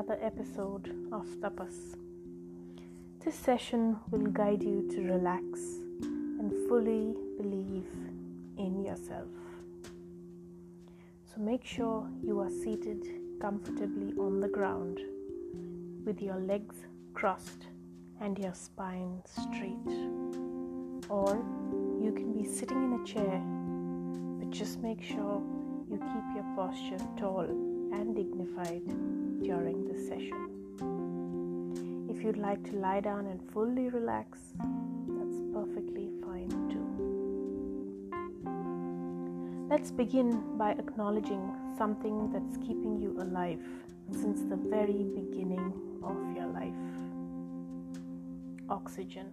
another episode of Tapas. This session will guide you to relax and fully believe in yourself. So make sure you are seated comfortably on the ground with your legs crossed and your spine straight. Or you can be sitting in a chair, but just make sure you keep your posture tall and dignified during this session. If you'd like to lie down and fully relax, that's perfectly fine too. Let's begin by acknowledging something that's keeping you alive since the very beginning of your life oxygen.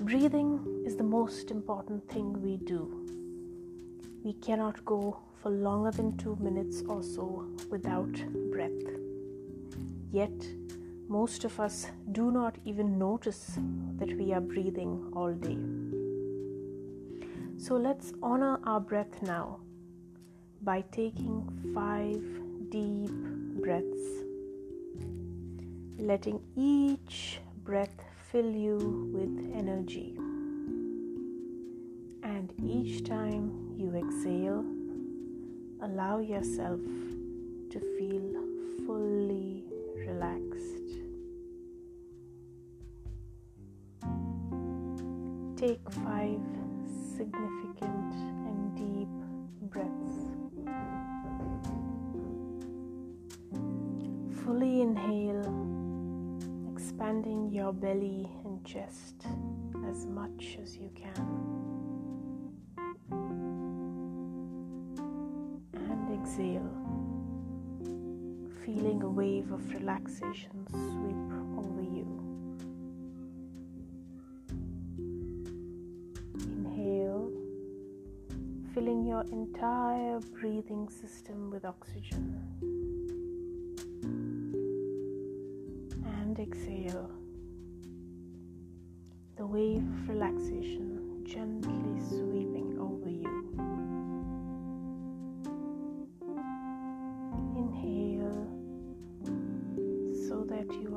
Breathing is the most important thing we do. We cannot go for longer than two minutes or so without breath. Yet, most of us do not even notice that we are breathing all day. So let's honor our breath now by taking five deep breaths, letting each breath fill you with energy. And each time you exhale, allow yourself to feel fully relaxed. Take five significant and deep breaths. Fully inhale, expanding your belly and chest as much as you can. Exhale, feeling a wave of relaxation sweep over you. Inhale, filling your entire breathing system with oxygen. And exhale, the wave of relaxation gently sweeping over you.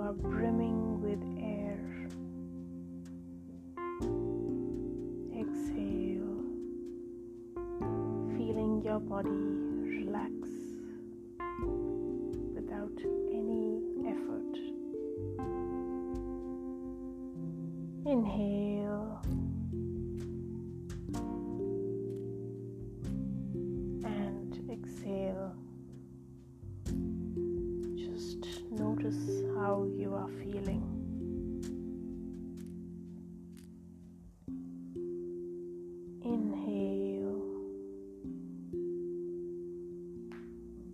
Are brimming with air. Exhale, feeling your body relax you are feeling. Inhale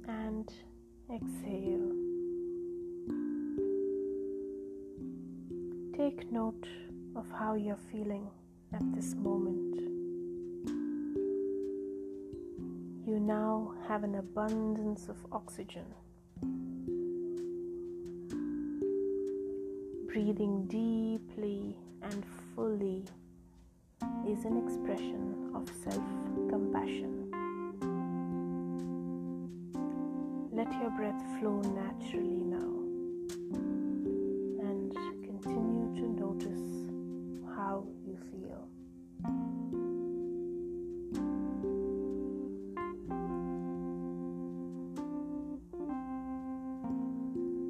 and exhale. Take note of how you're feeling at this moment. You now have an abundance of oxygen. Breathing deeply and fully is an expression of self compassion. Let your breath flow naturally now and continue to notice how you feel.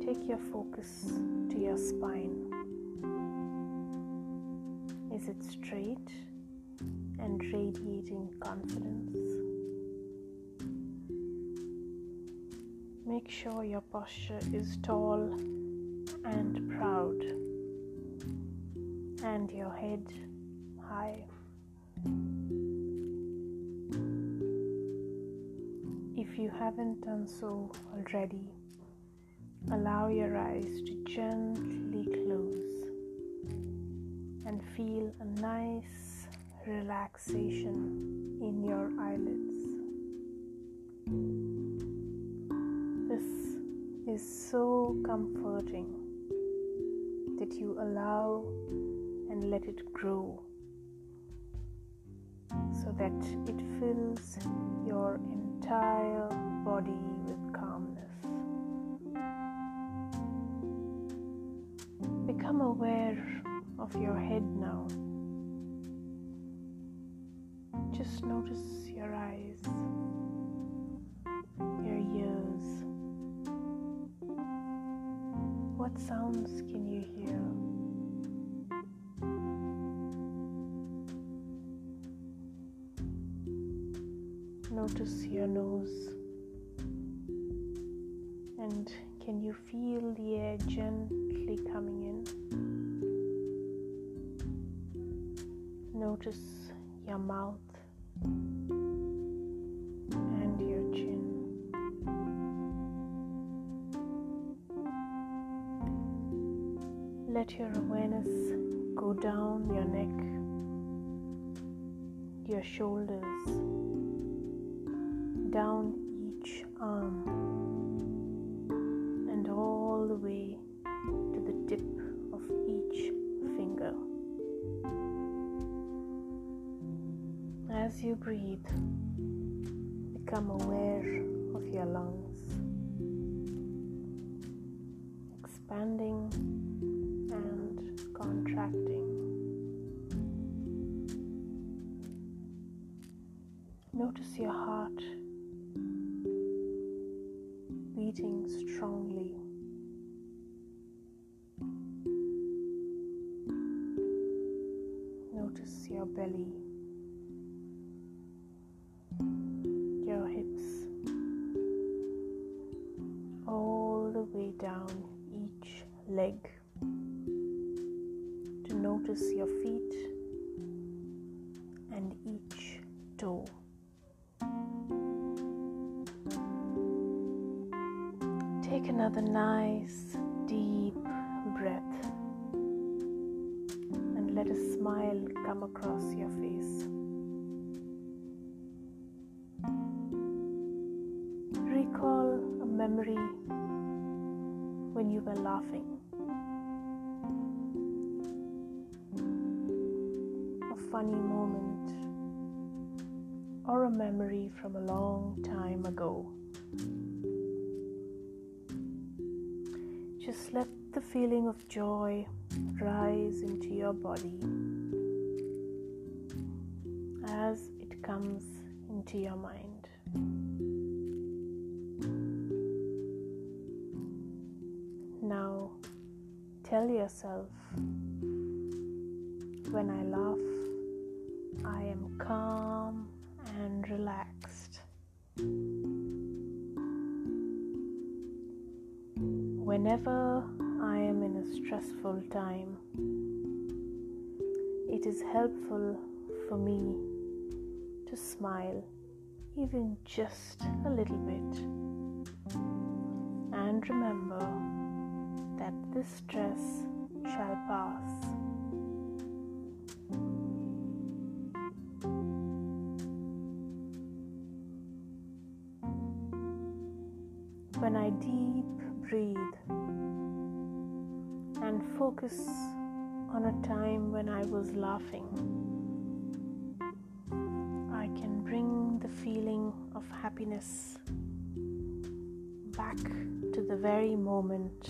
Take your focus to your spine. Is it straight and radiating confidence? Make sure your posture is tall and proud, and your head high. If you haven't done so already, allow your eyes to gently close and feel a nice relaxation in your eyelids. This is so comforting that you allow and let it grow so that it fills your entire body with Become aware of your head now. Just notice your eyes, your ears. What sounds can you hear? Notice your nose. And can you feel the air gently Notice your mouth and your chin. Let your awareness go down your neck, your shoulders, down each arm, you breathe, become aware of your lungs, expanding and contracting. Notice your heart beating strongly. Notice your belly, leg. To notice your feet and each toe. Take another nice deep breath and let a smile come across your face. Recall a memory when you were laughing, funny moment, or a memory from a long time ago. Just let the feeling of joy rise into your body as it comes into your mind. Now tell yourself when I laugh, calm and relaxed. Whenever I am in a stressful time, it is helpful for me to smile even just a little bit and remember that this stress shall pass. When I deep breathe and focus on a time when I was laughing, I can bring the feeling of happiness back to the very moment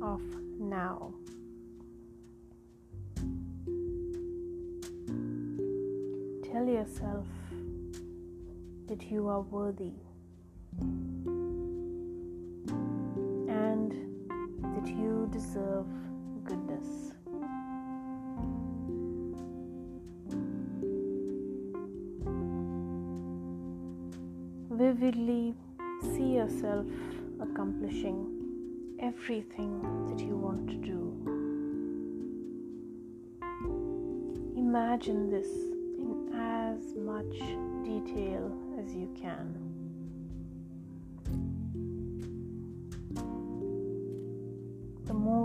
of now. Tell yourself that you are worthy that you deserve goodness. Vividly see yourself accomplishing everything that you want to do. Imagine this in as much detail as you can.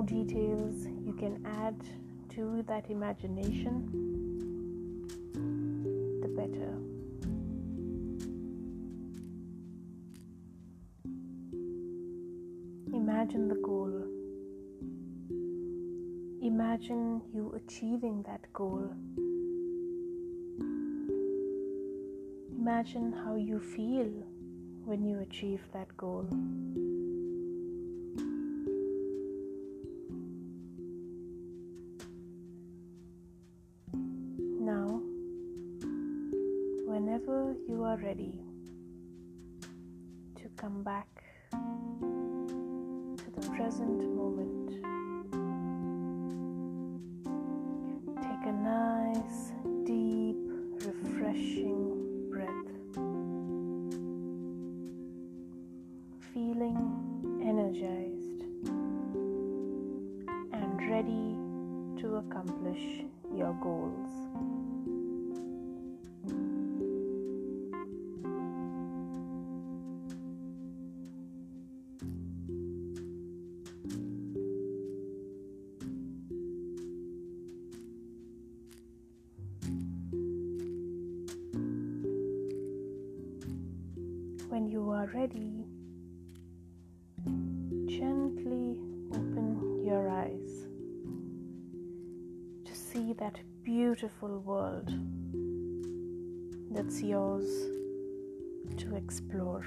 Details you can add to that imagination, the better. Imagine the goal. Imagine you achieving that goal. Imagine how you feel when you achieve that goal. Come back to the present moment, take a nice, deep, refreshing breath, feeling energized and ready to accomplish your goals. When you are ready, gently open your eyes to see that beautiful world that's yours to explore.